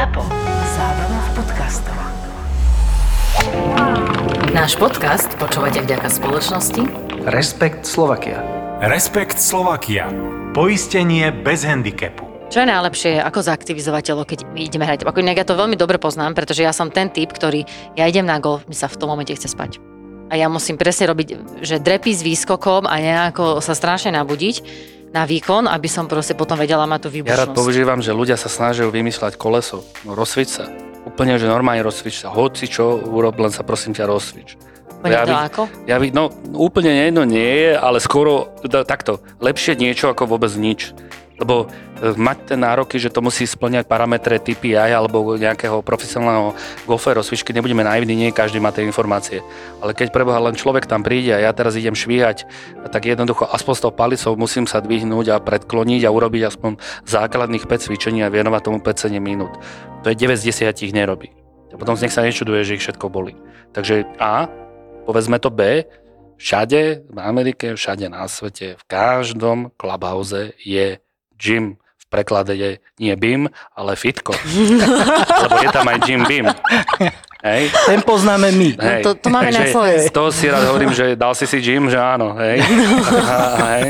ZAPO. Zábrná v podcastov. Náš podcast počúvate vďaka spoločnosti Respekt Slovakia. Respekt Slovakia. Poistenie bez handicapu. Čo je najlepšie, ako zaktivizovať telo, keď ideme hrať? Ako inak ja to veľmi dobre poznám, pretože ja som ten typ, ktorý, ja idem na golf, mi sa v tom momente chce spať. A ja musím presne robiť, že drepy s výskokom a nejako sa strašne nabudiť na výkon, aby som proste potom vedela mať tú Ja rád výbušnosť. používam, že ľudia sa snažia vymýšľať koleso. No rozsvič sa. Úplne, že normálne rozsvič sa. Hoci čo urob, len sa prosím ťa rozsvič. Úplne ja to vid- ako? Ja vid- no úplne jedno nie je, ale skoro da, takto. Lepšie niečo ako vôbec nič. Lebo e, mať tie nároky, že to musí splňať parametre aj alebo nejakého profesionálneho golfera rozsvičky, nebudeme naivní, nie každý má tie informácie. Ale keď preboha len človek tam príde a ja teraz idem švíhať, tak jednoducho aspoň s tou palicou musím sa dvihnúť a predkloniť a urobiť aspoň základných 5 cvičení a venovať tomu 5-7 minút. To je 9 z 10 ich nerobí. A potom z nech sa nečuduje, že ich všetko boli. Takže A, povedzme to B, všade v Amerike, všade na svete, v každom clubhouse je gym. V preklade je nie BIM, ale fitko. Lebo je tam aj gym BIM. Hej? Ten poznáme my. Hej. to- to máme na Slovensku. To si rád hovorím, že dal si si gym, že áno. Hej? A, hej.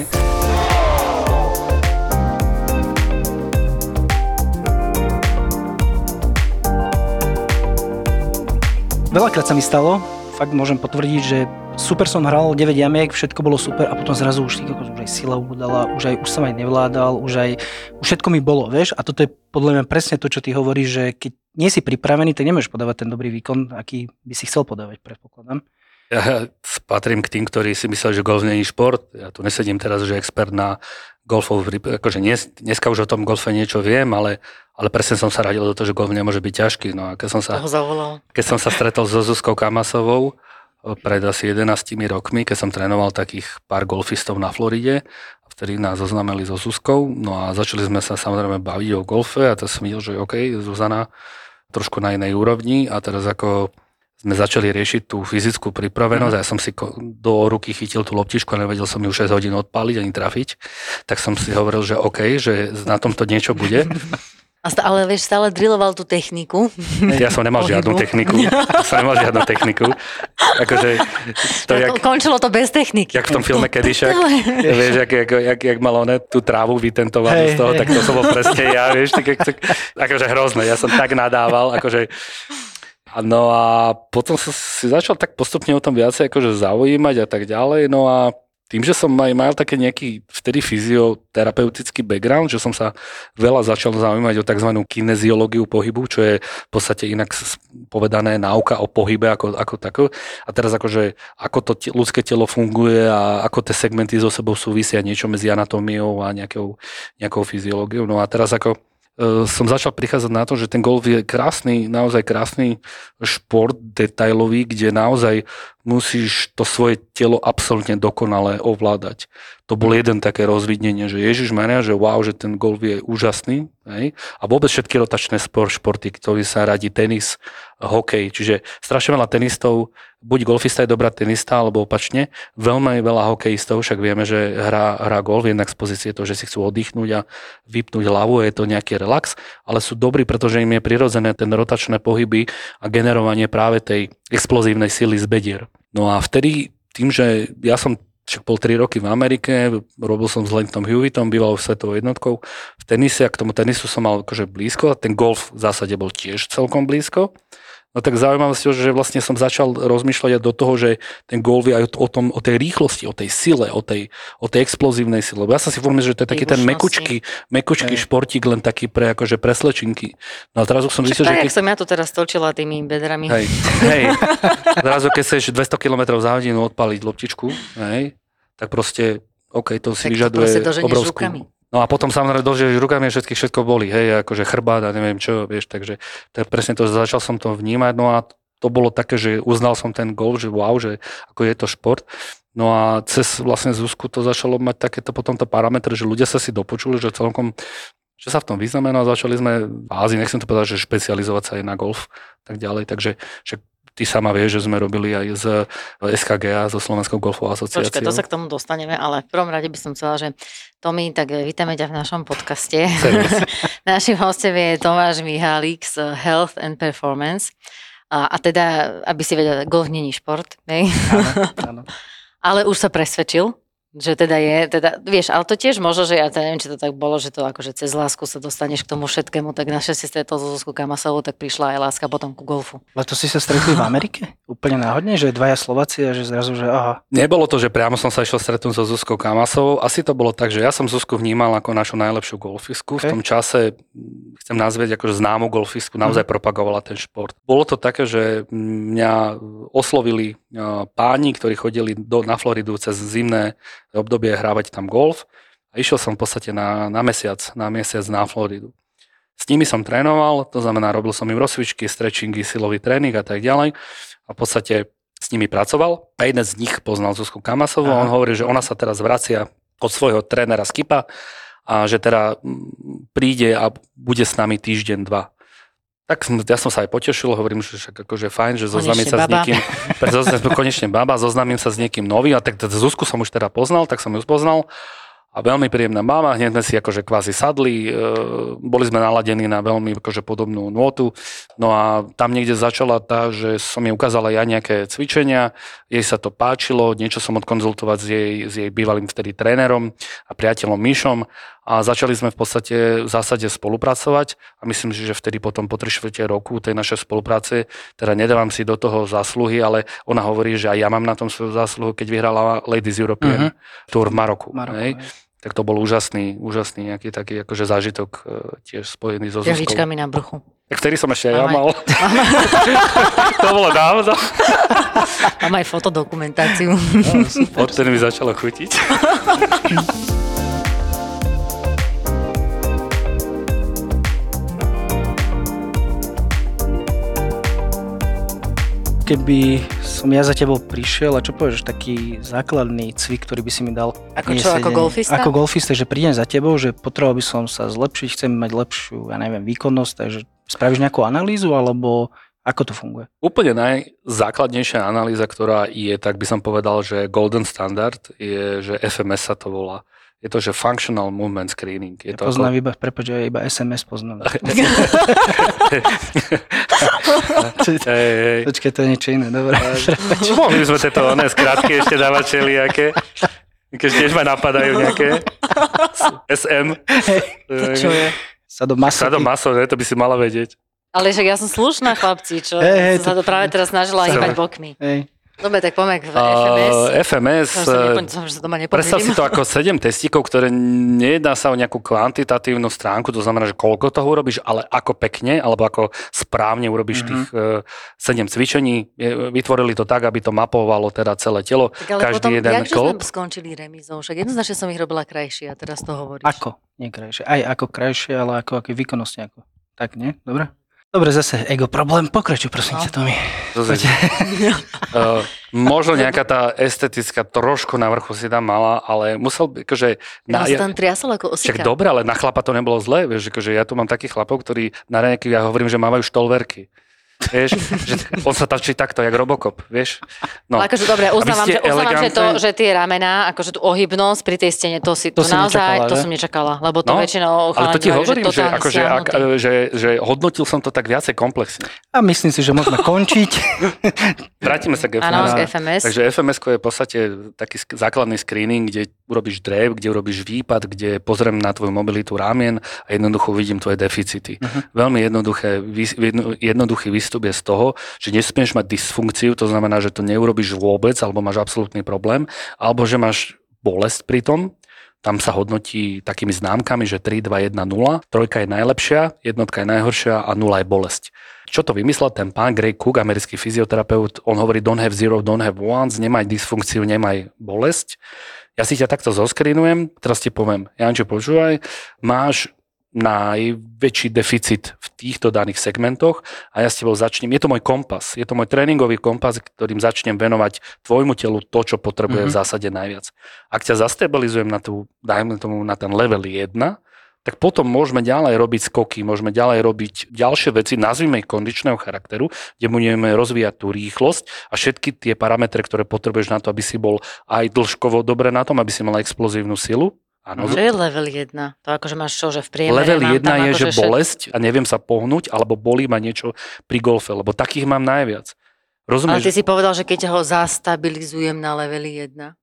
Veľakrát sa mi stalo, fakt môžem potvrdiť, že super som hral 9 jamiek, všetko bolo super a potom zrazu už, kokos, už aj sila ubudala, už, aj, už som aj nevládal, už aj už všetko mi bolo, vieš, a toto je podľa mňa presne to, čo ty hovoríš, že keď nie si pripravený, tak nemôžeš podávať ten dobrý výkon, aký by si chcel podávať, predpokladám. Ja patrím k tým, ktorí si mysleli, že golf je šport. Ja tu nesedím teraz, že expert na golfov, akože dnes, dneska už o tom golfe niečo viem, ale, ale presne som sa radil do toho, že golf nemôže byť ťažký. No a keď som sa, keď som sa stretol so Zuzkou Kamasovou pred asi 11 rokmi, keď som trénoval takých pár golfistov na Floride, vtedy nás zoznamili so Zuzkou, no a začali sme sa samozrejme baviť o golfe a to som videl, že OK, Zuzana trošku na inej úrovni a teraz ako sme začali riešiť tú fyzickú pripravenosť a ja som si do ruky chytil tú loptičku a nevedel som ju 6 hodín odpáliť ani trafiť, tak som si hovoril, že OK, že na tomto niečo bude. A ale vieš, stále drilloval tú techniku. Ja som nemal žiadnu Pohybu. techniku. Ja som nemal žiadnu techniku. Akože, to jak, Končilo to bez techniky. jak v tom filme Kedyšak, vieš, jak, jak, jak, jak mal one tú trávu vytentovanú Hej, z toho, hej. tak to som bol presne ja, vieš, tak, tak, akože hrozné, ja som tak nadával, akože No a potom som si začal tak postupne o tom viacej akože zaujímať a tak ďalej, no a tým, že som aj mal také nejaký vtedy fyzioterapeutický background, že som sa veľa začal zaujímať o tzv. kineziológiu pohybu, čo je v podstate inak povedané náuka o pohybe ako, ako tako. A teraz akože, ako to te, ľudské telo funguje a ako tie segmenty so sebou súvisia, niečo medzi anatómiou a nejakou, nejakou fyziológiou. No a teraz ako som začal prichádzať na to, že ten golf je krásny, naozaj krásny šport detailový, kde naozaj musíš to svoje telo absolútne dokonale ovládať. To bol jeden také rozvidnenie, že Ježiš Maria, že wow, že ten golf je úžasný. Hej? A vôbec všetky rotačné spor, športy, ktorý sa radí tenis, hokej, čiže strašne veľa tenistov, buď golfista je dobrá tenista, alebo opačne, veľmi veľa hokejistov, však vieme, že hrá, hrá golf jednak z pozície toho, že si chcú oddychnúť a vypnúť hlavu, je to nejaký relax, ale sú dobrí, pretože im je prirodzené ten rotačné pohyby a generovanie práve tej explozívnej sily z bedier. No a vtedy tým, že ja som však bol 3 roky v Amerike, robil som s Lentom Hewittom, býval svetovou jednotkou v tenise a k tomu tenisu som mal akože blízko a ten golf v zásade bol tiež celkom blízko. No tak zaujímavosť, že vlastne som začal rozmýšľať aj do toho, že ten je aj o, tom, o tej rýchlosti, o tej sile, o tej, o tej explozívnej sile. Lebo ja som si formil, že to je taký ten mekučký, mekučký športík, len taký pre akože pre slečinky. No a teraz už som zistil, že Tak, keď... som ja tu teraz točila tými bedrami. Hej, hej. Zrazu, keď chceš 200 km za hodinu odpaliť loptičku, hej, tak proste, OK, to Tak to si vyžaduje proste doženieš obrovskú... rukami. No a potom samozrejme dožiješ rukami a všetkých všetko boli, hej, akože chrbát a neviem čo, vieš, takže tak presne to, začal som to vnímať, no a to bolo také, že uznal som ten golf, že wow, že ako je to šport. No a cez vlastne Zuzku to začalo mať takéto potom to parametre, že ľudia sa si dopočuli, že celkom že sa v tom vyznamená, začali sme v Ázii, nechcem to povedať, že špecializovať sa aj na golf, tak ďalej, takže však ty sama vieš, že sme robili aj z SKGA, zo Slovenskou golfovou asociáciou. Počkaj, to sa k tomu dostaneme, ale v prvom rade by som chcela, že Tomi, tak vítame ťa v našom podcaste. Našim hostem je Tomáš Mihálik z Health and Performance. A, a teda, aby si vedel, golf není šport, hej? Áno, áno. ale už sa presvedčil, že teda je, teda, vieš, ale to tiež možno, že ja teda neviem, či to tak bolo, že to akože cez lásku sa dostaneš k tomu všetkému, tak naše si stretol so Zuzku Kamasovou, tak prišla aj láska potom ku golfu. Ale to si sa stretli v Amerike? Úplne náhodne, že dvaja Slováci a že zrazu, že aha. Nebolo to, že priamo som sa išiel stretnúť so Zuzkou Kamasovou. Asi to bolo tak, že ja som Zuzku vnímal ako našu najlepšiu golfisku. Okay. V tom čase, mm, chcem nazvieť akože známu golfisku, naozaj mm. propagovala ten šport. Bolo to také, že mňa oslovili páni, ktorí chodili do, na Floridu cez zimné obdobie hrávať tam golf a išiel som v podstate na, na mesiac, na mesiac na Floridu. S nimi som trénoval, to znamená, robil som im rozcvičky, stretchingy, silový tréning a tak ďalej. A v podstate s nimi pracoval. A jeden z nich poznal Zuzku Kamasovú a on hovorí, že ona sa teraz vracia od svojho trénera Skipa a že teda príde a bude s nami týždeň, dva. Tak ja som sa aj potešil, hovorím, že však akože fajn, že zoznamím sa baba. s niekým, konečne baba, zoznamím sa s niekým novým, a tak Zuzku som už teda poznal, tak som ju poznal a veľmi príjemná mama, hneď sme si akože kvázi sadli, e, boli sme naladení na veľmi akože podobnú nôtu, no a tam niekde začala tá, že som jej ukázala ja nejaké cvičenia, jej sa to páčilo, niečo som odkonzultovať s jej, s jej bývalým vtedy trénerom a priateľom Myšom a začali sme v podstate v zásade spolupracovať a myslím si, že vtedy potom po 3 roku tej našej spolupráce, teda nedávam si do toho zásluhy, ale ona hovorí, že aj ja mám na tom svoju zásluhu, keď vyhrala Ladies European uh-huh. Tour v Maroku. Maroku hej. Tak to bol úžasný, úžasný nejaký taký akože zážitok e, tiež spojený so Zuzkou. Jahličkami na bruchu. Tak vtedy som ešte aj ja mal. to bolo dávno. Mám aj fotodokumentáciu. No, Odtedy mi začalo chutiť. keby som ja za tebou prišiel a čo povieš, taký základný cvik, ktorý by si mi dal? Ako čo, ako golfista? Ako golfista, že prídem za tebou, že potreboval by som sa zlepšiť, chcem mať lepšiu, ja neviem, výkonnosť, takže spravíš nejakú analýzu, alebo ako to funguje? Úplne najzákladnejšia analýza, ktorá je, tak by som povedal, že golden standard, je, že FMS sa to volá je to, že Functional Movement Screening. Je ja to poznám ako... iba, prepáč, ja iba SMS poznám. Počkaj, to je niečo iné, dobre. Mohli sme tieto oné skratky ešte dávať všelijaké. Keď tiež ma napadajú nejaké. SM. To čo je? Sadomaso. Sadomaso, ne? to by si mala vedieť. Ale však ja som slušná, chlapci, čo hey, hey, sa to práve teraz snažila hýbať bokmi. Hey. Dobre, tak poďme k FMS. Uh, FMS, som sa doma predstav si to ako 7 testíkov, ktoré nedá sa o nejakú kvantitatívnu stránku, to znamená, že koľko toho urobíš, ale ako pekne, alebo ako správne urobíš mm-hmm. tých uh, 7 cvičení. Vytvorili to tak, aby to mapovalo teda celé telo. Tak ale každý potom, jeden jak sme skončili remizou? Však jednoznačne som ich robila krajšie a teraz to hovoríš. Ako? Nie krajšie. Aj ako krajšie, ale ako aké výkonnosti. Ako. Tak, nie? Dobre? Dobre, zase ego problém. Pokračuj, prosím no. ťa, Tomi. uh, možno nejaká tá estetická trošku na vrchu si tam mala, ale musel by, akože... Ja na, tam triasol ako osika. Však dobre, ale na chlapa to nebolo zlé, vieš, akože ja tu mám takých chlapov, ktorí na raňajky, ja hovorím, že mávajú štolverky. Vieš, že on sa tačí takto, jak Robocop, vieš. No. Ale akože dobre, uznávam, že, uznávam že, to, že tie ramená, akože tú ohybnosť pri tej stene, to, si, to, to naozaj, nečakala, to som nečakala, lebo to no, väčšinou Ale to ti hovorím, že, akože, ak, že, že, hodnotil som to tak viacej komplexne. A myslím si, že môžeme končiť. Vrátime sa k FMS. Áno, FMS. Takže FMS je v podstate taký základný screening, kde urobíš drev, kde urobíš výpad, kde pozriem na tvoju mobilitu rámien a jednoducho vidím tvoje deficity. Uh-huh. Veľmi jednoduché, jednoduchý výstup je z toho, že nesmieš mať dysfunkciu, to znamená, že to neurobiš vôbec, alebo máš absolútny problém, alebo že máš bolesť pri tom, tam sa hodnotí takými známkami, že 3, 2, 1, 0, trojka je najlepšia, jednotka je najhoršia a nula je bolesť. Čo to vymyslel ten pán Greg Cook, americký fyzioterapeut, on hovorí don't have zero, don't have ones, nemaj dysfunkciu, nemaj bolesť. Ja si ťa takto zoskrinujem, teraz ti poviem, Janče, počúvaj, máš najväčší deficit v týchto daných segmentoch a ja s tebou začnem, je to môj kompas, je to môj tréningový kompas, ktorým začnem venovať tvojmu telu to, čo potrebuje mm-hmm. v zásade najviac. Ak ťa zastabilizujem na tú, dajme tomu na ten level 1, tak potom môžeme ďalej robiť skoky, môžeme ďalej robiť ďalšie veci, nazvime ich kondičného charakteru, kde budeme rozvíjať tú rýchlosť a všetky tie parametre, ktoré potrebuješ na to, aby si bol aj dlžkovo dobre na tom, aby si mal explozívnu silu. Áno, Čo je level 1? To akože máš čo, že v priemere Level mám 1 tam je, akože že bolesť a neviem sa pohnúť, alebo bolí ma niečo pri golfe, lebo takých mám najviac. Ale Rozumieš? ty si povedal, že keď ho zastabilizujem na leveli 1.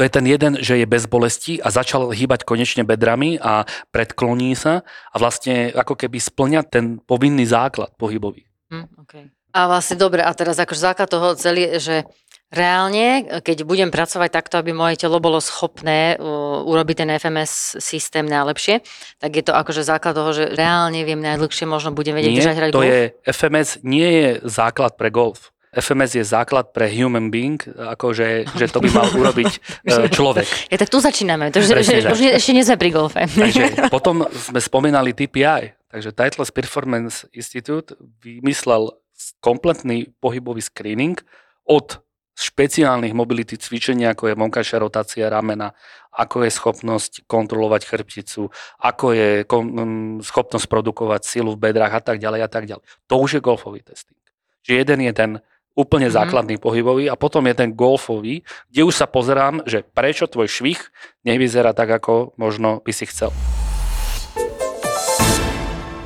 To je ten jeden, že je bez bolesti a začal hýbať konečne bedrami a predkloní sa a vlastne ako keby splňa ten povinný základ pohybový. Hm, okay. A vlastne dobre, a teraz akože základ toho celý, je, že reálne, keď budem pracovať takto, aby moje telo bolo schopné uh, urobiť ten FMS systém najlepšie, tak je to akože základ toho, že reálne viem najdlhšie, možno budem vedieť Nie, držať hrať to golf. je, FMS nie je základ pre golf. FMS je základ pre human being, akože že to by mal urobiť e, človek. Ja, tak tu začíname, to, že, Presne že tak. už ešte nie sme pri golfe. Takže potom sme spomínali TPI, takže Titleist Performance Institute vymyslel kompletný pohybový screening od špeciálnych mobility cvičení, ako je vonkajšia rotácia ramena, ako je schopnosť kontrolovať chrbticu, ako je mm, schopnosť produkovať silu v bedrách a tak ďalej a tak ďalej. To už je golfový testing. Čiže jeden je ten úplne Mhm. základný pohybový a potom je ten golfový, kde už sa pozerám, že prečo tvoj švih nevyzerá tak, ako možno by si chcel.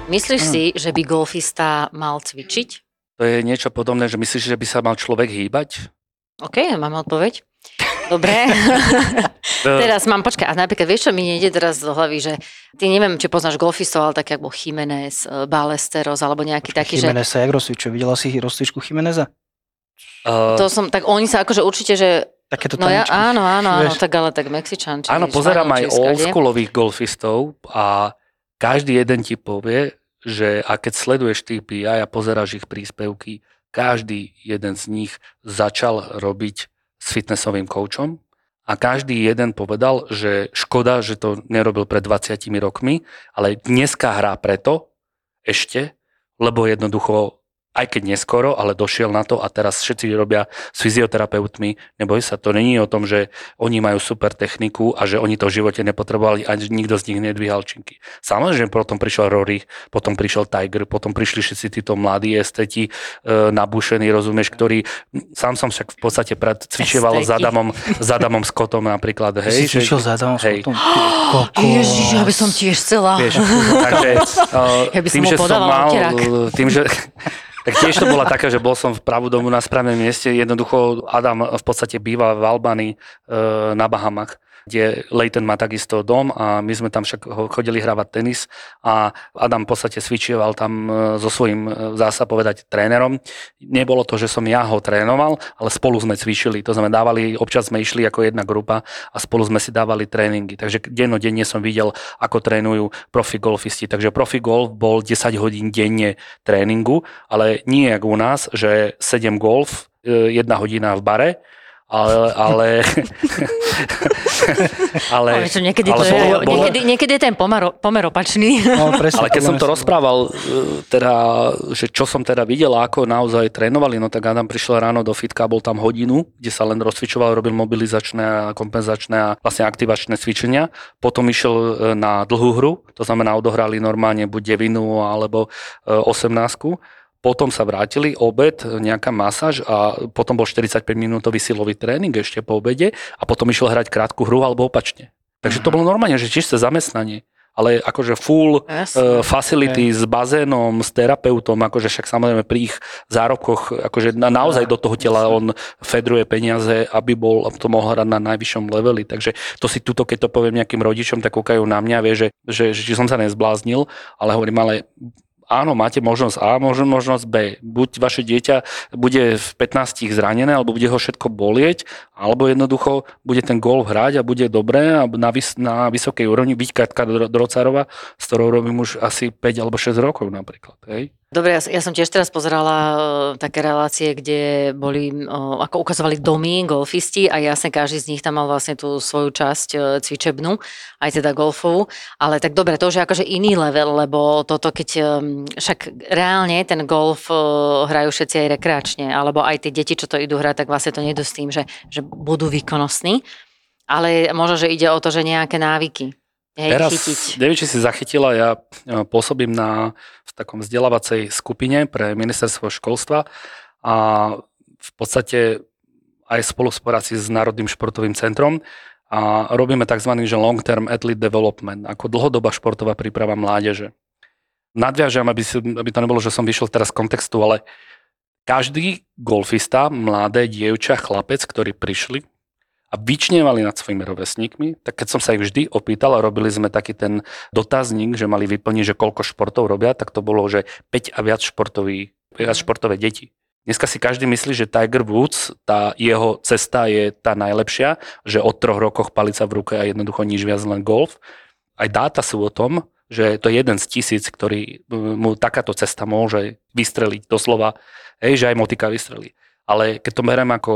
Myslíš Hm. si, že by golfista mal cvičiť? To je niečo podobné, že myslíš, že by sa mal človek hýbať? OK, mám odpoveď. Dobre. teraz mám, počkaj, a napríklad vieš, čo mi nejde teraz do hlavy, že ty neviem, či poznáš golfistov, ale tak ako Jiménez, eh, Balesteros, alebo nejaký taký, že Chimenez sa jak rozcvičuje? Videla si rozcvičku Chimeneza? Uh, to som, tak oni sa akože určite, že Takéto No ja, áno, áno, áno, Vieš? tak ale tak Mexičan. Či áno, pozerám aj oldschoolových golfistov a každý jeden ti povie, že a keď sleduješ TPI a pozeráš ich príspevky, každý jeden z nich začal robiť s fitnessovým koučom a každý jeden povedal, že škoda, že to nerobil pred 20 rokmi, ale dneska hrá preto ešte, lebo jednoducho aj keď neskoro, ale došiel na to a teraz všetci robia s fyzioterapeutmi. Neboj sa, to není o tom, že oni majú super techniku a že oni to v živote nepotrebovali a nikto z nich nedvíhal činky. Samozrejme, že potom prišiel Rory, potom prišiel Tiger, potom prišli všetci títo mladí esteti, e, nabušení, rozumieš, ktorí, sám som však v podstate pred, cvičieval s. Adamom, s Adamom Scottom napríklad. Hej, si cvičil za Adamom hej. Scottom? Kokos. Ježiš, ja by som tiež chcela. Vieš, takže uh, Ja by som tým, že som mal, tým, že... Tak tiež to bola taká, že bol som v pravudomu na správnom mieste. Jednoducho Adam v podstate býva v Albánii e, na Bahamach kde Leighton má takisto dom a my sme tam však ho- chodili hravať tenis a Adam v podstate cvičieval tam e, so svojím, e, dá sa povedať, trénerom. Nebolo to, že som ja ho trénoval, ale spolu sme cvičili. To znamená, dávali, občas sme išli ako jedna grupa a spolu sme si dávali tréningy. Takže dennodenne som videl, ako trénujú profi golfisti. Takže profi golf bol 10 hodín denne tréningu, ale nie jak u nás, že 7 golf, e, jedna hodina v bare, ale, ale, ale, Ale čo, niekedy, ale to je, bolo- bolo- niekedy, niekedy je ten pomer, pomer opačný. No, presne, ale keď som to rozprával, e, teda, že čo som teda videl, a ako naozaj trénovali, no tak Adam prišiel ráno do fitka, bol tam hodinu, kde sa len rozcvičoval, robil mobilizačné a kompenzačné a vlastne aktivačné cvičenia. Potom išiel e, na dlhú hru, to znamená odohrali normálne buď devinu alebo e, 18 potom sa vrátili, obed, nejaká masáž a potom bol 45 minútový silový tréning ešte po obede a potom išiel hrať krátku hru alebo opačne. Takže to bolo normálne, že čisté zamestnanie. Ale akože full uh, facility s bazénom, s terapeutom, akože však samozrejme pri ich zárobkoch, akože na, naozaj do toho tela on fedruje peniaze, aby bol, to mohol hrať na najvyššom leveli. Takže to si tuto, keď to poviem nejakým rodičom, tak kúkajú na mňa, vie, že, že, že, že som sa nezbláznil, ale hovorím, ale áno, máte možnosť A, možno možnosť B. Buď vaše dieťa bude v 15 zranené, alebo bude ho všetko bolieť, alebo jednoducho bude ten gól hrať a bude dobré a na, vys- na vysokej úrovni. Víťka Dro- Drocárova, s ktorou robím už asi 5 alebo 6 rokov napríklad. Hej? Dobre, ja, ja som tiež teraz pozerala uh, také relácie, kde boli, uh, ako ukazovali domy, golfisti a jasne každý z nich tam mal vlastne tú svoju časť uh, cvičebnú, aj teda golfovú. Ale tak dobre, to už je akože iný level, lebo toto keď, um, však reálne ten golf uh, hrajú všetci aj rekreačne, alebo aj tie deti, čo to idú hrať, tak vlastne to nejdu s tým, že, že budú výkonnostní. Ale možno, že ide o to, že nejaké návyky. Hej, Teraz, chytiť. neviem, či si zachytila, ja pôsobím na v takom vzdelávacej skupine pre ministerstvo školstva a v podstate aj spolu v s Národným športovým centrom a robíme tzv. že long term athlete development, ako dlhodobá športová príprava mládeže. Nadviažem, aby, si, aby to nebolo, že som vyšiel teraz z kontextu, ale každý golfista, mladé dievča, chlapec, ktorí prišli a vyčnievali nad svojimi rovesníkmi, tak keď som sa ich vždy opýtal a robili sme taký ten dotazník, že mali vyplniť, že koľko športov robia, tak to bolo, že 5 a viac, športový, viac športové deti. Dneska si každý myslí, že Tiger Woods, tá jeho cesta je tá najlepšia, že od troch rokoch palica v ruke a jednoducho nič viac len golf. Aj dáta sú o tom, že to je jeden z tisíc, ktorý mu takáto cesta môže vystreliť doslova, hej, že aj motika vystrelí. Ale keď to berem ako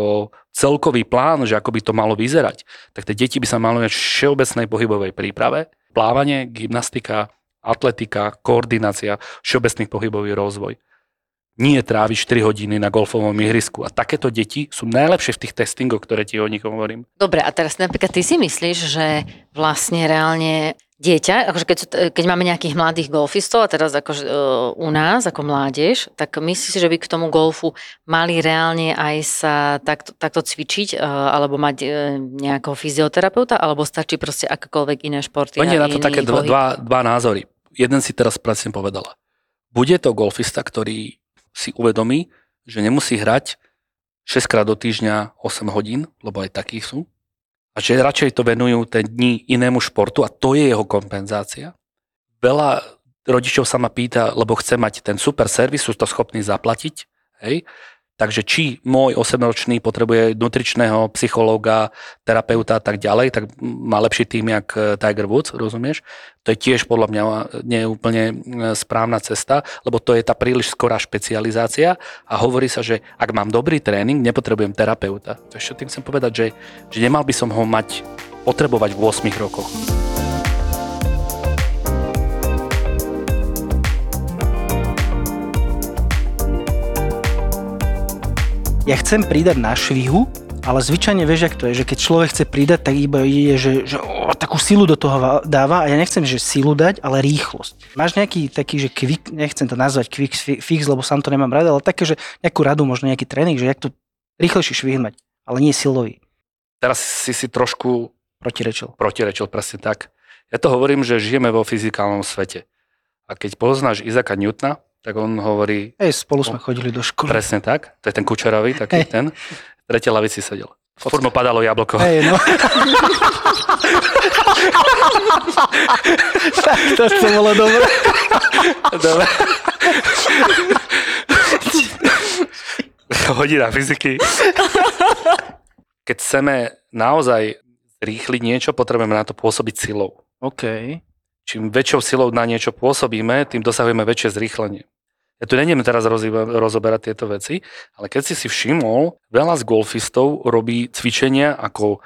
celkový plán, že ako by to malo vyzerať, tak tie deti by sa mali v všeobecnej pohybovej príprave, plávanie, gymnastika, atletika, koordinácia, všeobecný pohybový rozvoj. Nie tráviť 4 hodiny na golfovom ihrisku. A takéto deti sú najlepšie v tých testingoch, ktoré ti o nich hovorím. Dobre, a teraz napríklad ty si myslíš, že vlastne reálne dieťa, akože keď, keď máme nejakých mladých golfistov a teraz akože, e, u nás ako mládež, tak myslíš že by k tomu golfu mali reálne aj sa takto, takto cvičiť e, alebo mať e, nejakého fyzioterapeuta, alebo stačí proste akékoľvek iné športy? Oni na to také dva, dva, dva názory. Jeden si teraz presne povedala. Bude to golfista, ktorý si uvedomí, že nemusí hrať 6 krát do týždňa 8 hodín, lebo aj takí sú. A že radšej to venujú ten dní inému športu a to je jeho kompenzácia. Veľa rodičov sa ma pýta, lebo chce mať ten super servis, sú to schopní zaplatiť. Hej? Takže či môj 8-ročný potrebuje nutričného psychológa, terapeuta a tak ďalej, tak má lepší tým, jak eh, Tiger Woods, rozumieš? To je tiež podľa mňa nie je úplne eh, správna cesta, lebo to je tá príliš skorá špecializácia a hovorí sa, že ak mám dobrý tréning, nepotrebujem terapeuta. To ešte tým chcem povedať, že, že nemal by som ho mať potrebovať v 8 rokoch. Ja chcem pridať na švihu, ale zvyčajne vieš, jak to je, že keď človek chce pridať, tak iba ide, že, že o, takú silu do toho va- dáva a ja nechcem, že silu dať, ale rýchlosť. Máš nejaký taký, že quick, nechcem to nazvať quick fi- fix, lebo sám to nemám rád, ale také, že nejakú radu, možno nejaký tréning, že jak to rýchlejšie švihnať, ale nie silový. Teraz si si trošku Protirečil. protirečil presne tak. Ja to hovorím, že žijeme vo fyzikálnom svete. A keď poznáš Izaka Newtona, tak on hovorí Hej, spolu sme chodili do školy. presne tak, to je ten kučeravý, taký Hej. ten, v tretej lavici sedel. Furt mu padalo jablko. Hej, no. tak to, to bolo dobré. Dobre. Hodina fyziky. Keď chceme naozaj rýchliť niečo, potrebujeme na to pôsobiť silou. OK. Čím väčšou silou na niečo pôsobíme, tým dosahujeme väčšie zrýchlenie. Ja tu neniem teraz rozoberať tieto veci, ale keď si si všimol, veľa z golfistov robí cvičenia ako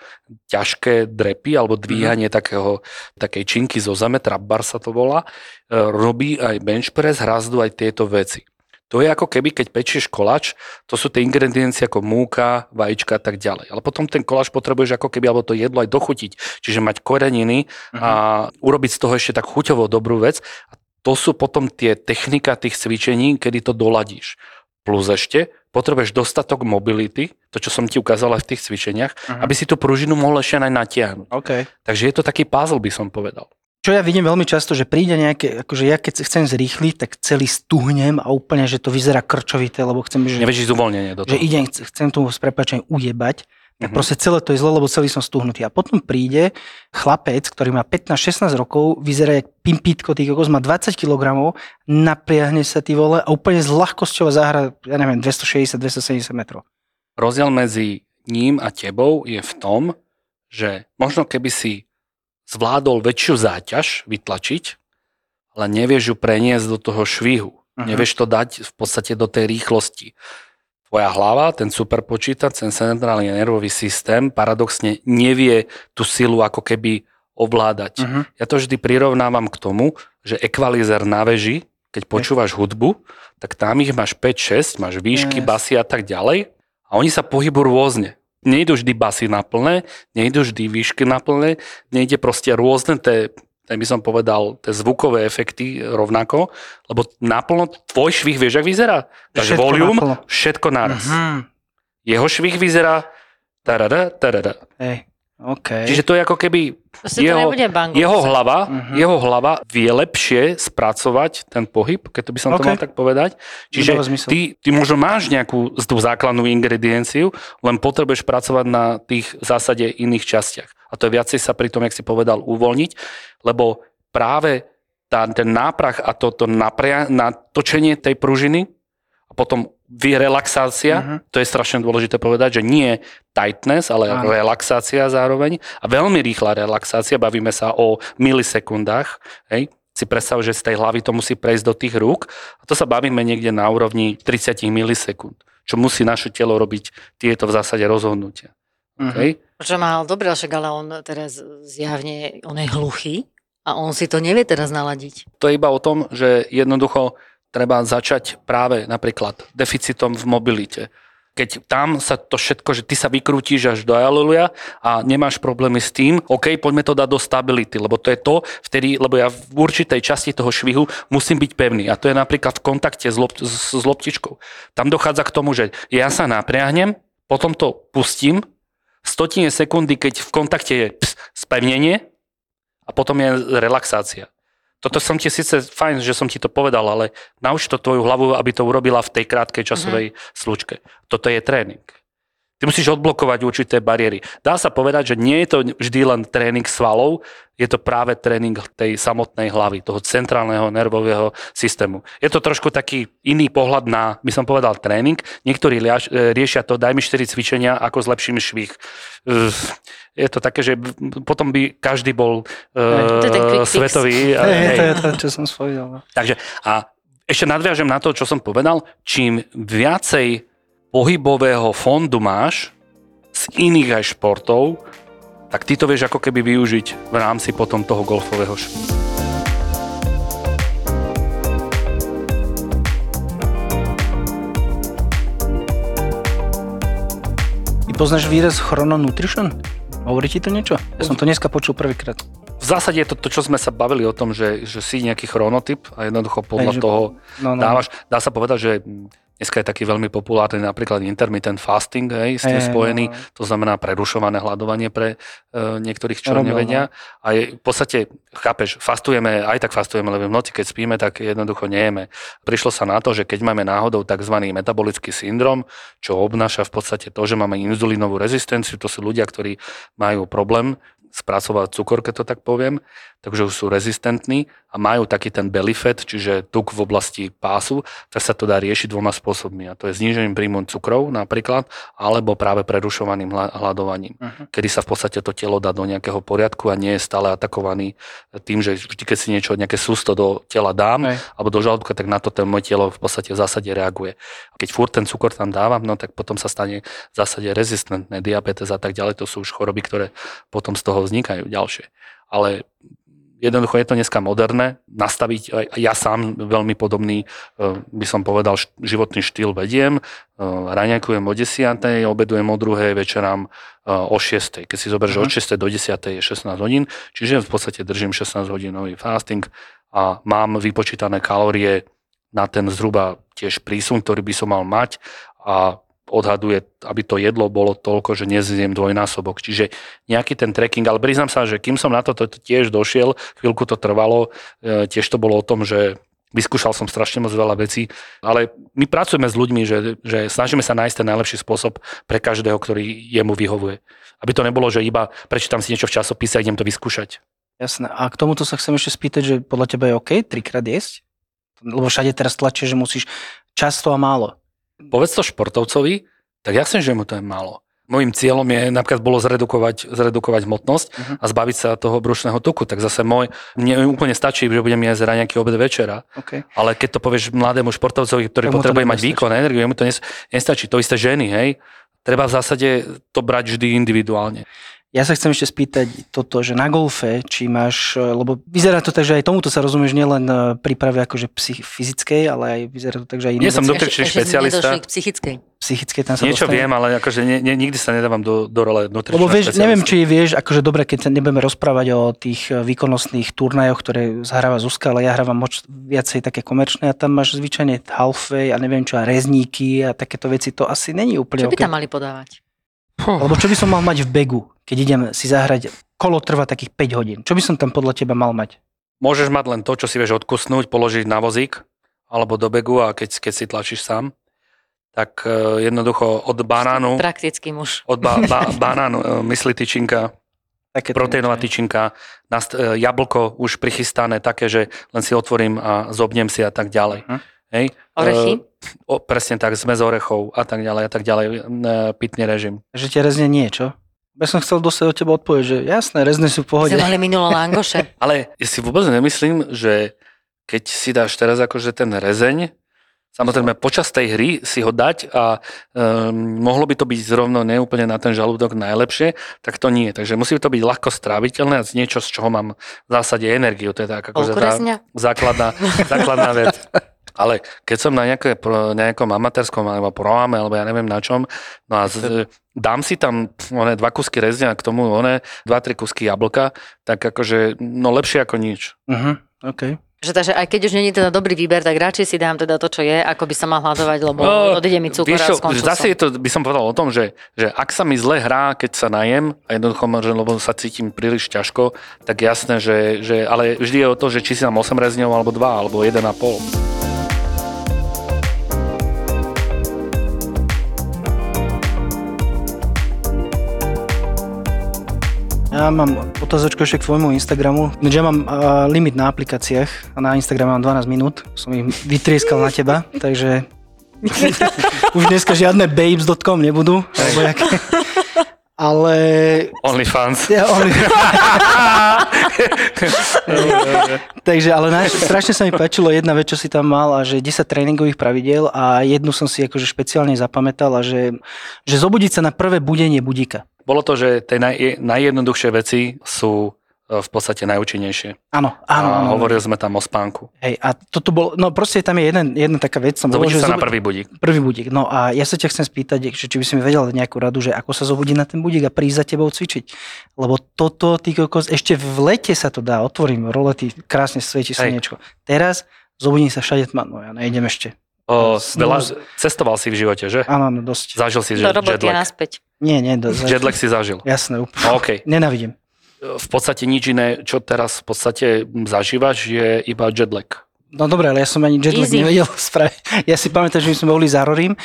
ťažké drepy alebo dvíhanie mm. takého, takej činky zo zeme, trap bar sa to volá, e, robí aj bench press, hrazdu aj tieto veci. To je ako keby, keď pečieš koláč, to sú tie ingrediencie ako múka, vajíčka a tak ďalej. Ale potom ten koláč potrebuješ ako keby, alebo to jedlo aj dochutiť. Čiže mať koreniny a urobiť z toho ešte tak chuťovo dobrú vec. A to sú potom tie technika tých cvičení, kedy to doladíš. Plus ešte potrebuješ dostatok mobility, to čo som ti ukázal aj v tých cvičeniach, Mhm. aby si tú pružinu mohol ešte aj natiahnuť. OK. Takže je to taký puzzle, by som povedal. Čo ja vidím veľmi často, že príde nejaké, akože ja keď chcem zrýchliť, tak celý stuhnem a úplne, že to vyzerá krčovité, lebo chcem, že, Nevieš ísť uvoľnenie do že toho. idem, chcem tu s prepačením ujebať, tak Mhm. proste celé to je zle, lebo celý som stuhnutý. A potom príde chlapec, ktorý má 15-16 rokov, vyzerá jak pimpítko, tý kokos, má 20 kg, napriahne sa ty vole a úplne s ľahkosťou zahra, ja neviem, 260-270 metrov. Rozdiel medzi ním a tebou je v tom, že možno keby si zvládol väčšiu záťaž vytlačiť, ale nevieš ju preniesť do toho švihu. Mhm. Nevieš to dať v podstate do tej rýchlosti. Tvoja hlava, ten superpočítač, ten centrálny nervový systém paradoxne nevie tú silu ako keby ovládať. Uh-huh. Ja to vždy prirovnávam k tomu, že ekvalizer na veži, keď počúvaš hudbu, tak tam ich máš 5-6, máš výšky, Yes. basy a tak ďalej a oni sa pohybujú rôzne. Nejdu vždy basy na plné, nejdu vždy výšky na plné, nejde proste rôzne, te, tak by som povedal, tie zvukové efekty rovnako, lebo naplno tvoj švih, vieš, jak vyzerá? Takže Všetko volium, naplno. všetko naraz. Mhm. Jeho švih vyzerá tarada, tarada. Hej, OK. Čiže to je ako keby Proste to jeho, jeho hlava, Mhm. jeho hlava vie lepšie spracovať ten pohyb, keď to by som to OK. mal tak povedať. Čiže ty, ty možno máš nejakú tú základnú ingredienciu, len potrebuješ pracovať na tých v zásade iných častiach. A to je viacej sa pri tom, jak si povedal, uvoľniť, lebo práve tá, ten náprach a to, to napria, natočenie tej pružiny a potom vy- relaxácia, Mhm. to je strašne dôležité povedať, že nie tightness, ale Áno. relaxácia zároveň a veľmi rýchla relaxácia, bavíme sa o milisekundách, hej, si predstav, že z tej hlavy to musí prejsť do tých rúk a to sa bavíme niekde na úrovni 30 milisekúnd, čo musí naše telo robiť tieto v zásade rozhodnutia. Mhm. Okay? Čo mal dobre, však ale on teraz zjavne, on je hluchý a on si to nevie teraz naladiť. To je iba o tom, že jednoducho treba začať práve napríklad deficitom v mobilite. Keď tam sa to všetko, že ty sa vykrútiš až do aleluja a nemáš problémy s tým, OK, poďme to dať do stability, lebo to je to, vtedy, lebo ja v určitej časti toho švihu musím byť pevný a to je napríklad v kontakte s, lop, s, s loptičkou. Tam dochádza k tomu, že ja sa napriahnem, potom to pustím, stotine sekundy, keď v kontakte je ps, spevnenie a potom je relaxácia. Toto som ti síce fajn, že som ti to povedal, ale nauč to tvoju hlavu, aby to urobila v tej krátkej časovej mm-hmm. slučke. Toto je tréning. Ty musíš odblokovať určité bariéry. Dá sa povedať, že nie je to vždy len tréning svalov, je to práve tréning tej samotnej hlavy, toho centrálneho nervového systému. Je to trošku taký iný pohľad na, by som povedal, tréning. Niektorí e, riešia to, daj mi 4 cvičenia, ako zlepším švih. Ugh, Je to také, že potom by každý bol uh, svetový. Hej, hej. to je to, čo som spovedal. no. Takže a ešte nadviažem na to, čo som povedal, čím viacej pohybového fondu máš z iných aj športov, tak ty to vieš ako keby využiť v rámci potom toho golfového švihu. Ty poznáš výraz chrononutrition? Hovorí ti to niečo? Ja som to dneska počul prvýkrát. V zásade je to to, čo sme sa bavili o tom, že, že si nejaký chronotyp a jednoducho podľa Hej, toho No, no. dávaš. Dá sa povedať, že dneska je taký veľmi populárny napríklad intermittent fasting, hej, s tým spojený, no. to znamená prerušované hľadovanie pre e, niektorých, čo Robil, nevedia. A je, v podstate, chápeš, fastujeme, aj tak fastujeme, lebo v noci, keď spíme, tak jednoducho nejeme. Prišlo sa na to, že keď máme náhodou tzv. metabolický syndrom, čo obnáša v podstate to, že máme inzulínovú rezistenciu, to sú ľudia, ktorí majú problém spracovať cukor, keď to tak poviem, takže už sú rezistentní a majú taký ten belly fat, čiže tuk v oblasti pásu, tak sa to dá riešiť dvoma spôsobmi. A to je znížením príjmu cukrov napríklad, alebo práve prerušovaným hľadovaním, Mhm. kedy sa v podstate to telo dá do nejakého poriadku a nie je stále atakovaný tým, že vždy, keď si niečo, nejaké sústo do tela dám, Hej. alebo do žalúdka, tak na to ten moje telo v podstate v zásade reaguje. Keď furt ten cukor tam dávam, no tak potom sa stane v zásade rezistentné diabetes a tak ďalej. To sú už choroby, ktoré potom z toho vznikajú ďalšie. Ale jednoducho je to dneska moderné, nastaviť, ja sám veľmi podobný, eh, by som povedal, životný štýl vediem, eh, raňajkujem o 10, obedujem o 2, večerám eh, o 6. Keď si zoberieš Mhm. od 6 do 10 je 16 hodín, čiže v podstate držím 16 hodinový fasting a mám vypočítané kalórie na ten zhruba tiež prísun, ktorý by som mal mať a odhaduje, aby to jedlo bolo toľko, že nezjem dvojnásobok. Čiže nejaký ten trekking, ale priznám sa, že kým som na toto tiež došiel, chvíľku to trvalo, e, tiež to bolo o tom, že vyskúšal som strašne moc veľa vecí, ale my pracujeme s ľuďmi, že, že snažíme sa nájsť ten najlepší spôsob pre každého, ktorý jemu vyhovuje. Aby to nebolo, že iba prečítam si niečo v časopise a idem to vyskúšať. Jasné. A k tomuto sa chcem ešte spýtať, že podľa teba je OK trikrát jesť? Lebo všade teraz tlačia, že musíš často a málo. Povedz to športovcovi, tak ja som, že mu to je málo. Mojím cieľom je napríklad bolo zredukovať, zredukovať hmotnosť Mhm. a zbaviť sa toho brušného tuku. Tak zase môj, mne úplne stačí, že budem jesť raňajky obed večera, OK. ale keď to povieš mladému športovcovi, ktorý Tak mu to potrebuje mať výkon, energiu, jemu to nes- nestačí. To isté ženy, hej. Treba v zásade to brať vždy individuálne. Ja sa chcem ešte spýtať toto, že na golfe, či máš, e, lebo vyzerá to tak, že aj tomuto sa rozumieš nielen e, príprave akože psych, fyzickej, ale aj vyzerá to tak, že aj iné Nie som nutričný Ešte- ešte špecialista. k psychickej. psychické tam sa Niečo dostane. viem, ale akože nie, nie, nikdy sa nedávam do, do role nutričného Lebo vieš, neviem, či vieš, akože dobre, keď sa nebudeme rozprávať o tých e, výkonnostných turnajoch, ktoré zahráva Zuzka, ale ja hrávam moc viacej také komerčné a tam máš zvyčajne halfway a neviem čo, a rezníky a takéto veci, to asi není úplne Čo by OK. tam mali podávať? Lebo čo by som mal mať v begu, keď idem si zahrať, kolo trvá takých 5 hodín. Čo by som tam podľa teba mal mať? Môžeš mať len to, čo si vieš odkusnúť, položiť na vozík alebo do begu a keď, keď si tlačíš sám, tak e, jednoducho od banánu, Praktický muž. od ba, ba, banánu, e, mysli tyčinka, Takéto proteínová niečo, tyčinka, nast, e, jablko už prichystané také, že len si otvorím a zobnem si a tak ďalej. Mhm. Hej? Orechy? E, o, presne tak, zmes orechov a tak ďalej a tak ďalej, e, pitný režim. Že tie rezne nie, čo? Ja som chcel dostať od teba odpoveď, že jasné, rezne sú v pohode. Sme minulo langoše. Ale ja si vôbec nemyslím, že keď si dáš teraz akože ten rezeň, samozrejme počas tej hry si ho dať a um, mohlo by to byť zrovna neúplne na ten žalúdok najlepšie, tak to nie. Takže musí to byť ľahko stráviteľné a z niečo, z čoho mám v zásade energiu. To je tak akože tá základná, základná vec. Ale keď som na nejaké, pro- nejakom amatérskom alebo proáme, alebo ja neviem na čom, no a z, dám si tam one, dva kusky rezňa a k tomu one, dva, tri kusky jablka, tak akože, no lepšie ako nič. Uh-huh, OK. Že takže aj keď už není teda dobrý výber, tak radšej si dám teda to, čo je, ako by sa mal hľadovať, lebo No, odíde mi cukor Vieš a skončil zase je to, by som povedal o tom, že, že ak sa mi zle hrá, keď sa najem, a jednoducho, že, lebo sa cítim príliš ťažko, tak jasné, že, že ale vždy je o to, že či si tam 8 rezňov, alebo 2, alebo 1,5. Ja mám otázočku ešte k tvojmu Instagramu. No, ja mám uh, limit na aplikáciách a na Instagrame mám 12 minút. Som ich vytrieskal na teba, takže už dneska žiadne babes.com nebudú. Alebo jak... Ale... OnlyFans. Ja, on... Takže, ale na, strašne sa mi páčilo jedna vec, čo si tam mal a že 10 tréningových pravidel a jednu som si akože špeciálne zapamätal a že, že zobudiť sa na prvé budenie budíka. Bolo to, že tie naj, najjednoduchšie veci sú e, v podstate najúčinnejšie. Áno, áno, a áno. hovorili sme tam o spánku. Hej, a toto bolo, no proste tam je jeden, jedna taká vec. Som Zobudiť že sa na zobu- prvý budík. prvý budík. No a ja sa ťa chcem spýtať, že či by si mi vedel nejakú radu, že ako sa zobudiť na ten budík a prísť za tebou cvičiť. Lebo toto, ty kokos, ešte v lete sa to dá, otvorím rolety, krásne svieti slnečko. Teraz zobudím sa všade tma, no ja nejdem ešte. O, Snooze. veľa, cestoval si v živote, že? Áno, áno, dosť. Zažil si Do že, roboty jetlag. naspäť. Nie, nie, dosť. Jetlag si zažil. Jasné, úplne. OK. Nenávidím. V podstate nič iné, čo teraz v podstate zažívaš, je iba jetlag. No dobre, ale ja som ani jetlag Easy. nevedel spraviť. Ja si pamätám, že my sme boli za Rorim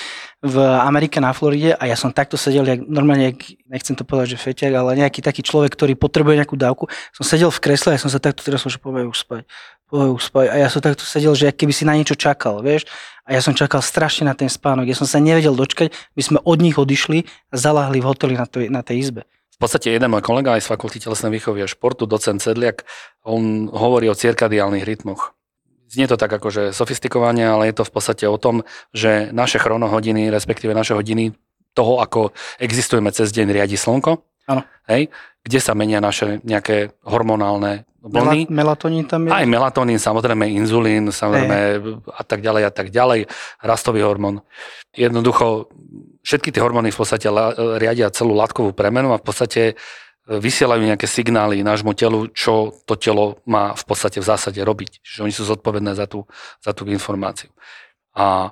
v Amerike na Floride a ja som takto sedel, jak, normálne, jak, nechcem to povedať, že feťak, ale nejaký taký človek, ktorý potrebuje nejakú dávku. Som sedel v kresle a ja som sa takto teraz už spať, spať. A ja som takto sedel, že keby si na niečo čakal, vieš. A ja som čakal strašne na ten spánok. Ja som sa nevedel dočkať, my sme od nich odišli a zalahli v hoteli na, tej, na tej izbe. V podstate jeden môj kolega aj z fakulty telesnej výchovy a športu, docent Sedliak, on hovorí o cirkadiálnych rytmoch. Znie to tak akože sofistikovane, ale je to v podstate o tom, že naše chronohodiny, respektíve naše hodiny toho, ako existujeme cez deň, riadi slnko. Áno. Hej, kde sa menia naše nejaké hormonálne vlny. Mela, melatonín tam je? Aj melatonín, samozrejme inzulín, samozrejme a tak ďalej a tak ďalej, rastový hormón. Jednoducho všetky tie hormóny v podstate riadia celú látkovú premenu a v podstate e, vysielajú nejaké signály nášmu telu, čo to telo má v podstate v zásade robiť. Čiže oni sú zodpovedné za tú, za tú informáciu. A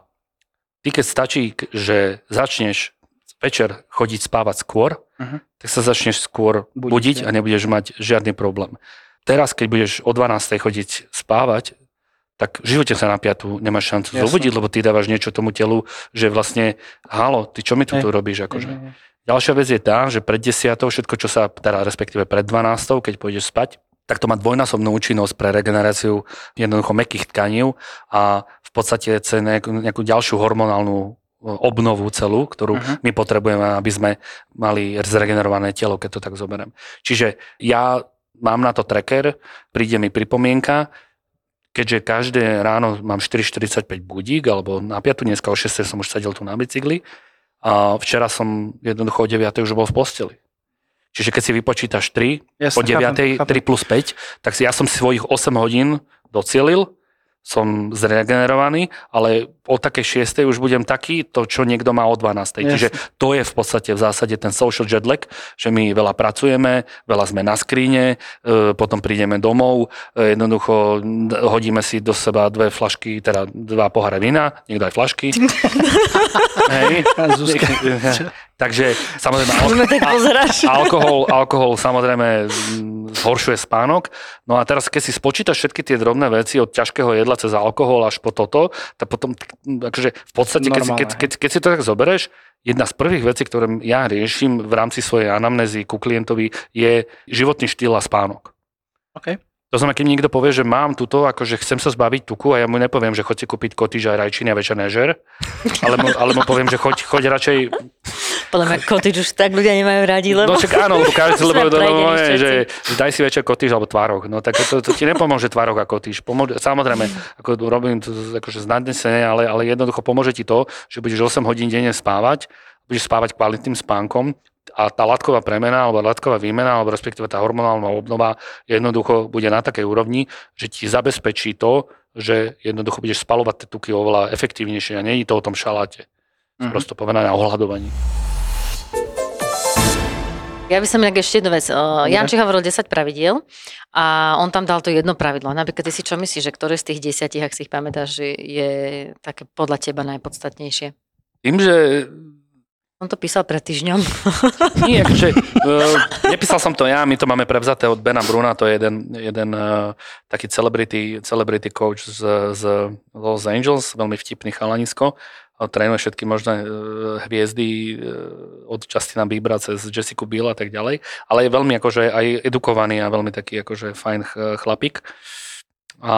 ty keď stačí, že začneš večer chodiť spávať skôr, Mhm. tak sa začneš skôr Budiť, budiť, a nebudeš mať žiadny problém. Teraz, keď budeš o 12. chodiť spávať, tak v živote sa na piatu nemáš šancu Jasné. zobudiť, lebo ty dávaš niečo tomu telu, že vlastne, halo, ty čo mi tu, robíš? Akože. Mhm. Ďalšia vec je tá, že pred 10. všetko, čo sa, teda respektíve pred 12. keď pôjdeš spať, tak to má dvojnásobnú účinnosť pre regeneráciu jednoducho mekých tkanív a v podstate chce nejakú, nejakú ďalšiu hormonálnu e, obnovu celú, ktorú Mhm. my potrebujeme, aby sme mali zregenerované telo, keď to tak zoberiem. Čiže ja mám na to tracker, príde mi pripomienka, keďže každé ráno mám 4.45 budík, alebo na 5. dneska o 6. som už sedel tu na bicykli a včera som jednoducho o 9. už bol v posteli. Čiže keď si vypočítaš 3, Jasne, po 9, chápem, chápem. 3 plus 5, tak si ja som svojich 8 hodín docielil, som zregenerovaný, ale o takej 6. už budem taký, to čo niekto má o 12. Jasne. Čiže to je v podstate v zásade ten social jet lag, že my veľa pracujeme, veľa sme na skríne, e, potom prídeme domov, e, jednoducho hodíme si do seba dve flašky, teda dva poháre vína, niekto aj flašky. Hej. Takže samozrejme Môžeme tak a- pozeráš. alkohol, alkohol samozrejme mm, zhoršuje spánok. No a teraz, keď si spočítaš všetky tie drobné veci od ťažkého jedla cez alkohol až po toto, tak potom, akože v podstate, keď si, keď, keď, keď si to tak zobereš, jedna z prvých vecí, ktoré ja riešim v rámci svojej anamnézy ku klientovi, je životný štýl a spánok. OK. To znamená, keď mi niekto povie, že mám túto, akože chcem sa zbaviť tuku a ja mu nepoviem, že choďte kúpiť kotyž a rajčiny a večer nežer, ale mu, ale mu poviem, že choď, choď radšej Podľa mňa kotič už tak ľudia nemajú radi, lebo... No však áno, lebo každý, lebo no, prejdení no, že, daj si večer kotýž alebo tvárok. No tak to, to ti nepomôže tvárok a. Pomôže, samozrejme, ako robím to z- akože z nadnesenia, ale, ale jednoducho pomôže ti to, že budeš 8 hodín denne spávať, budeš spávať kvalitným spánkom a tá látková premena alebo látková výmena alebo respektíve tá hormonálna obnova jednoducho bude na takej úrovni, že ti zabezpečí to, že jednoducho budeš spalovať tie tuky oveľa efektívnejšie a nie je to o tom šaláte. Mhm. Prosto povedané o ohľadovaní. Ja by som inak ešte jednu vec. Uh, Janči hovoril 10 pravidiel a on tam dal to jedno pravidlo. Napríklad ty si čo myslíš, že ktoré z tých desiatich, ak si ich pamätáš, je také podľa teba najpodstatnejšie? Tým, že On to písal pred týždňom. Nie, akože, uh, nepísal som to ja, my to máme prevzaté od Bena Bruna, to je jeden, jeden uh, taký celebrity, celebrity coach z, z Los Angeles, veľmi vtipný chalanisko. Trénuje všetky možné uh, hviezdy uh, od Justina Biebera cez Jessica Biel a tak ďalej, ale je veľmi akože aj edukovaný a veľmi taký akože fajn ch- chlapík. A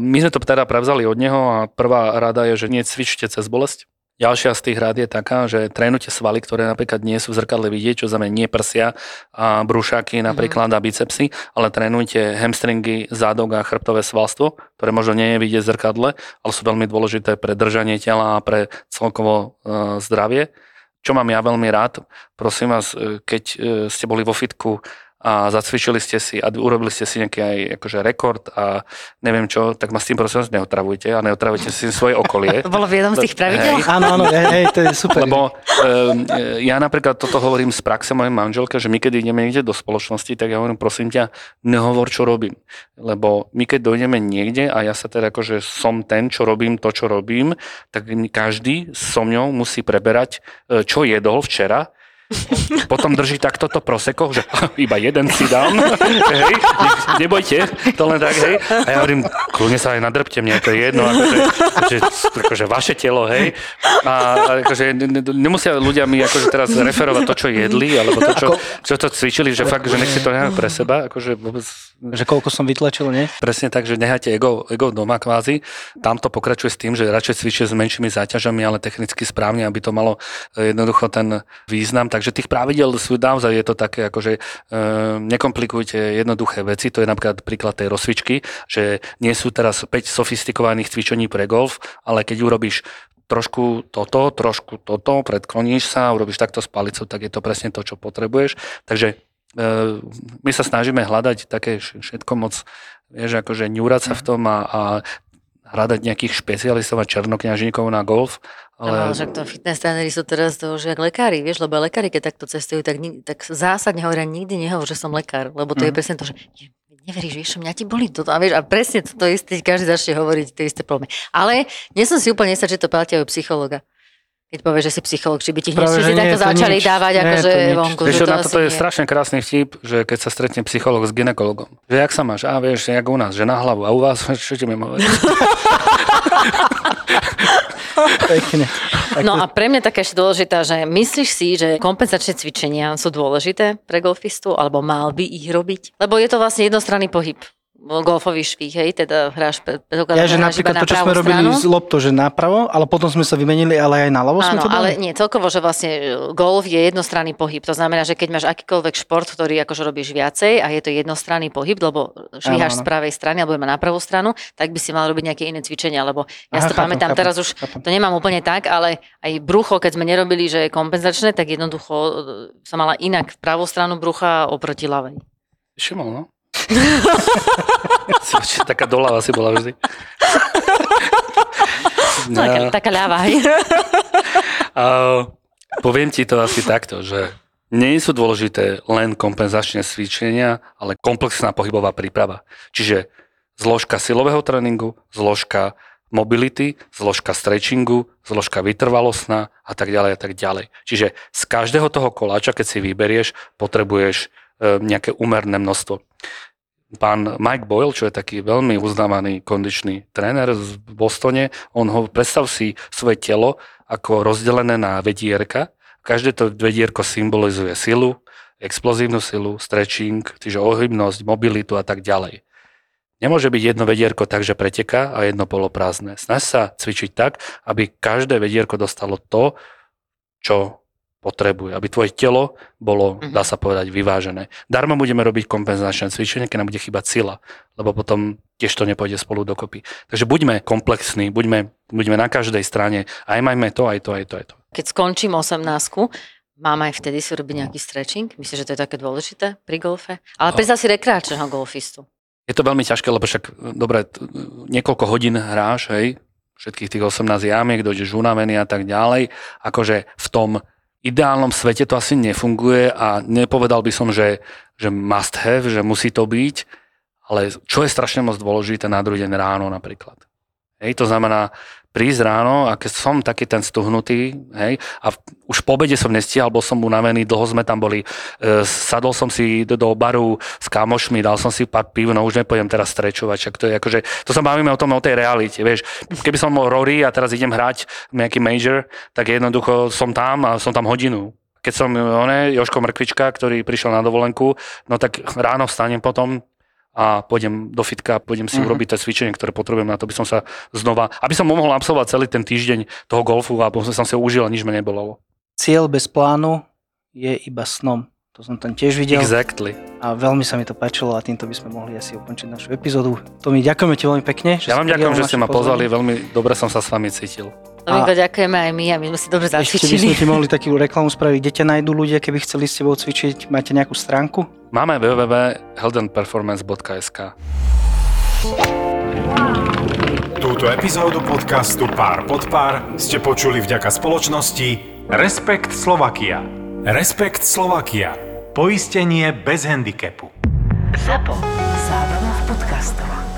my sme to teda prevzali od neho a prvá rada je, že nie cvičte cez bolesť. Ďalšia z tých rád je taká, že trénujte svaly, ktoré napríklad nie sú v zrkadle vidieť, čo znamená nie prsia a brúšaky napríklad a bicepsy, ale trénujte hamstringy, zádok a chrbtové svalstvo, ktoré možno nie je vidieť v zrkadle, ale sú veľmi dôležité pre držanie tela a pre celkovo uh, zdravie. Čo mám ja veľmi rád, prosím vás, e, keď e, ste boli vo fitku a zacvičili ste si a urobili ste si nejaký aj akože rekord a neviem čo, tak ma s tým prosím vás neotravujte a neotravujte si svoje okolie. To bolo v jednom z tých pravidel? Hej. Áno, áno, hej, hej, to je super. Lebo um, ja napríklad toto hovorím z praxe mojej manželke, že my keď ideme niekde do spoločnosti, tak ja hovorím, prosím ťa, nehovor, čo robím. Lebo my keď dojdeme niekde a ja sa teda akože som ten, čo robím to, čo robím, tak každý so mňou musí preberať, e, čo jedol včera, potom drží takto to proseko, že iba jeden si dám, hej, ne- nebojte, to len tak, hej. A ja hovorím, kľudne sa aj nadrbte, mne to je jedno, akože, že, akože vaše telo, hej. A akože ne- ne- nemusia ľudia mi akože teraz referovať to, čo jedli, alebo to, čo, čo to cvičili, že fakt, že nech si to nehajú pre seba, akože vôbec Že koľko som vytlačil, nie? Presne tak, že nehajte ego, ego doma kvázi. Tam to pokračuje s tým, že radšej cvičíte s menšími záťažami, ale technicky správne, aby to malo e, jednoducho ten význam. Takže tých pravidel sú naozaj je to také, akože e, nekomplikujte jednoduché veci. To je napríklad príklad tej rozcvičky, že nie sú teraz 5 sofistikovaných cvičení pre golf, ale keď urobíš trošku toto, trošku toto, predkloníš sa, urobíš takto s palicou, tak je to presne to, čo potrebuješ. Takže e, my sa snažíme hľadať také vš- všetko moc, vieš, akože ňúrať sa v tom a, a hľadať nejakých špecialistov a černokňažníkov na golf. Ale Ale však to fitness tréneri sú teraz to už jak lekári, vieš, lebo lekári, keď takto cestujú, tak, tak zásadne hovoria, nikdy nehovor, že som lekár, lebo to je Mhm. presne to, že "Ne- neveríš, vieš, mňa ti boli toto. A, vieš, a presne to, isté, každý začne hovoriť tie isté problémy. Ale nie som si úplne istá, že to platí aj psychologa. Keď povieš, že si psycholog, či by ti hneď všetci takto to začali nič. dávať Nie, akože to vonku. Vieš, to na toto je nie. strašne krásny vtip, že keď sa stretne psycholog s ginekologom, že jak sa máš, a vieš, jak u nás, že na hlavu, a u vás, čo ti mám Pekne. No a pre mňa taká ešte dôležitá, že myslíš si, že kompenzačné cvičenia sú dôležité pre golfistu, alebo mal by ich robiť? Lebo je to vlastne jednostranný pohyb. Golfový švih, hej, teda hráš, Ja, predpokladám, že hráš iba napríklad na to, čo sme robili stranu. z lopto, že napravo, ale potom sme sa vymenili, ale aj na ľavo sme to dali? ale nie, celkovo, že vlastne e, golf je jednostranný pohyb. To znamená, že keď máš akýkoľvek šport, ktorý akože robíš viacej a je to jednostranný pohyb, lebo švíhaš z pravej strany alebo na pravú stranu, tak by si mal robiť nejaké iné cvičenia, lebo ja Aha, si to chápem, pamätám, chápem, teraz už chápem. to nemám úplne tak, ale aj brucho, keď sme nerobili, že je kompenzačné, tak jednoducho e, som mala inak pravú stranu brucha oproti ľavej. Všimol, no. Taká doľava si bola vždy. No, taká, taká ľava. A poviem ti to asi takto, že nie sú dôležité len kompenzačné cvičenia, ale komplexná pohybová príprava. Čiže zložka silového tréningu, zložka mobility, zložka stretchingu, zložka vytrvalostná a tak ďalej a tak ďalej. Čiže z každého toho koláča, keď si vyberieš, potrebuješ e, nejaké úmerné množstvo. Pán Mike Boyle, čo je taký veľmi uznávaný kondičný tréner z Bostone, on ho, predstav si svoje telo ako rozdelené na vedierka. Každé to vedierko symbolizuje silu, explozívnu silu, stretching, čiže ohybnosť, mobilitu a tak ďalej. Nemôže byť jedno vedierko tak, že preteká a jedno poloprázdne. Snaž sa cvičiť tak, aby každé vedierko dostalo to, čo potrebuje. Aby tvoje telo bolo, Mhm. dá sa povedať, vyvážené. Darmo budeme robiť kompenzačné cvičenie, keď nám bude chýbať sila, lebo potom tiež to nepôjde spolu dokopy. Takže buďme komplexní, buďme, buďme na každej strane, aj majme to, aj to, aj to, aj to. Keď skončím 18 mám aj vtedy si robiť nejaký stretching? Myslíš, že to je také dôležité pri golfe? Ale predstav si rekreačného golfistu. Je to veľmi ťažké, lebo však, dobre, t- niekoľko hodín hráš, hej, všetkých tých 18 jamiek, dojdeš unavený a tak ďalej. Akože v tom ideálnom svete to asi nefunguje a nepovedal by som, že, že must have, že musí to byť, ale čo je strašne moc dôležité na druhý deň ráno napríklad. Hej, to znamená prísť ráno a keď som taký ten stuhnutý, hej, a už po obede som nestíhal, bol som unavený, dlho sme tam boli, e, sadol som si do, do baru s kamošmi, dal som si pár piv, no už nepôjdem teraz strečovať, však to je akože, to sa bavíme o tom, o tej realite, vieš, keby som bol Rory a teraz idem hrať nejaký major, tak jednoducho som tam a som tam hodinu. Keď som one, Joško Mrkvička, ktorý prišiel na dovolenku, no tak ráno vstanem potom, a pôjdem do fitka, pôjdem si Mhm. urobiť to cvičenie, ktoré potrebujem na to, aby som sa znova, aby som mohol absolvovať celý ten týždeň toho golfu a potom som si ho užil a nič ma nebolo. Cieľ bez plánu je iba snom. To som tam tiež videl Exactly. A veľmi sa mi to páčilo a týmto by sme mohli asi ukončiť našu epizódu. Tomi, ďakujeme ti veľmi pekne. že Ja vám ďakujem, že ste ma pozvali, veľmi dobre som sa s vami cítil. Domingo, ďakujeme aj my a my sme si dobre Ešte by sme zacvičili. ti mohli takú reklamu spraviť, kde ťa nájdú ľudia, keby chceli s tebou cvičiť. Máte nejakú stránku? Máme www.healthandperformance.sk Túto epizódu podcastu Pár pod pár ste počuli vďaka spoločnosti Respekt Slovakia. Respekt Slovakia. Poistenie bez handicapu. ZAPO. Zábrná v podcastovách.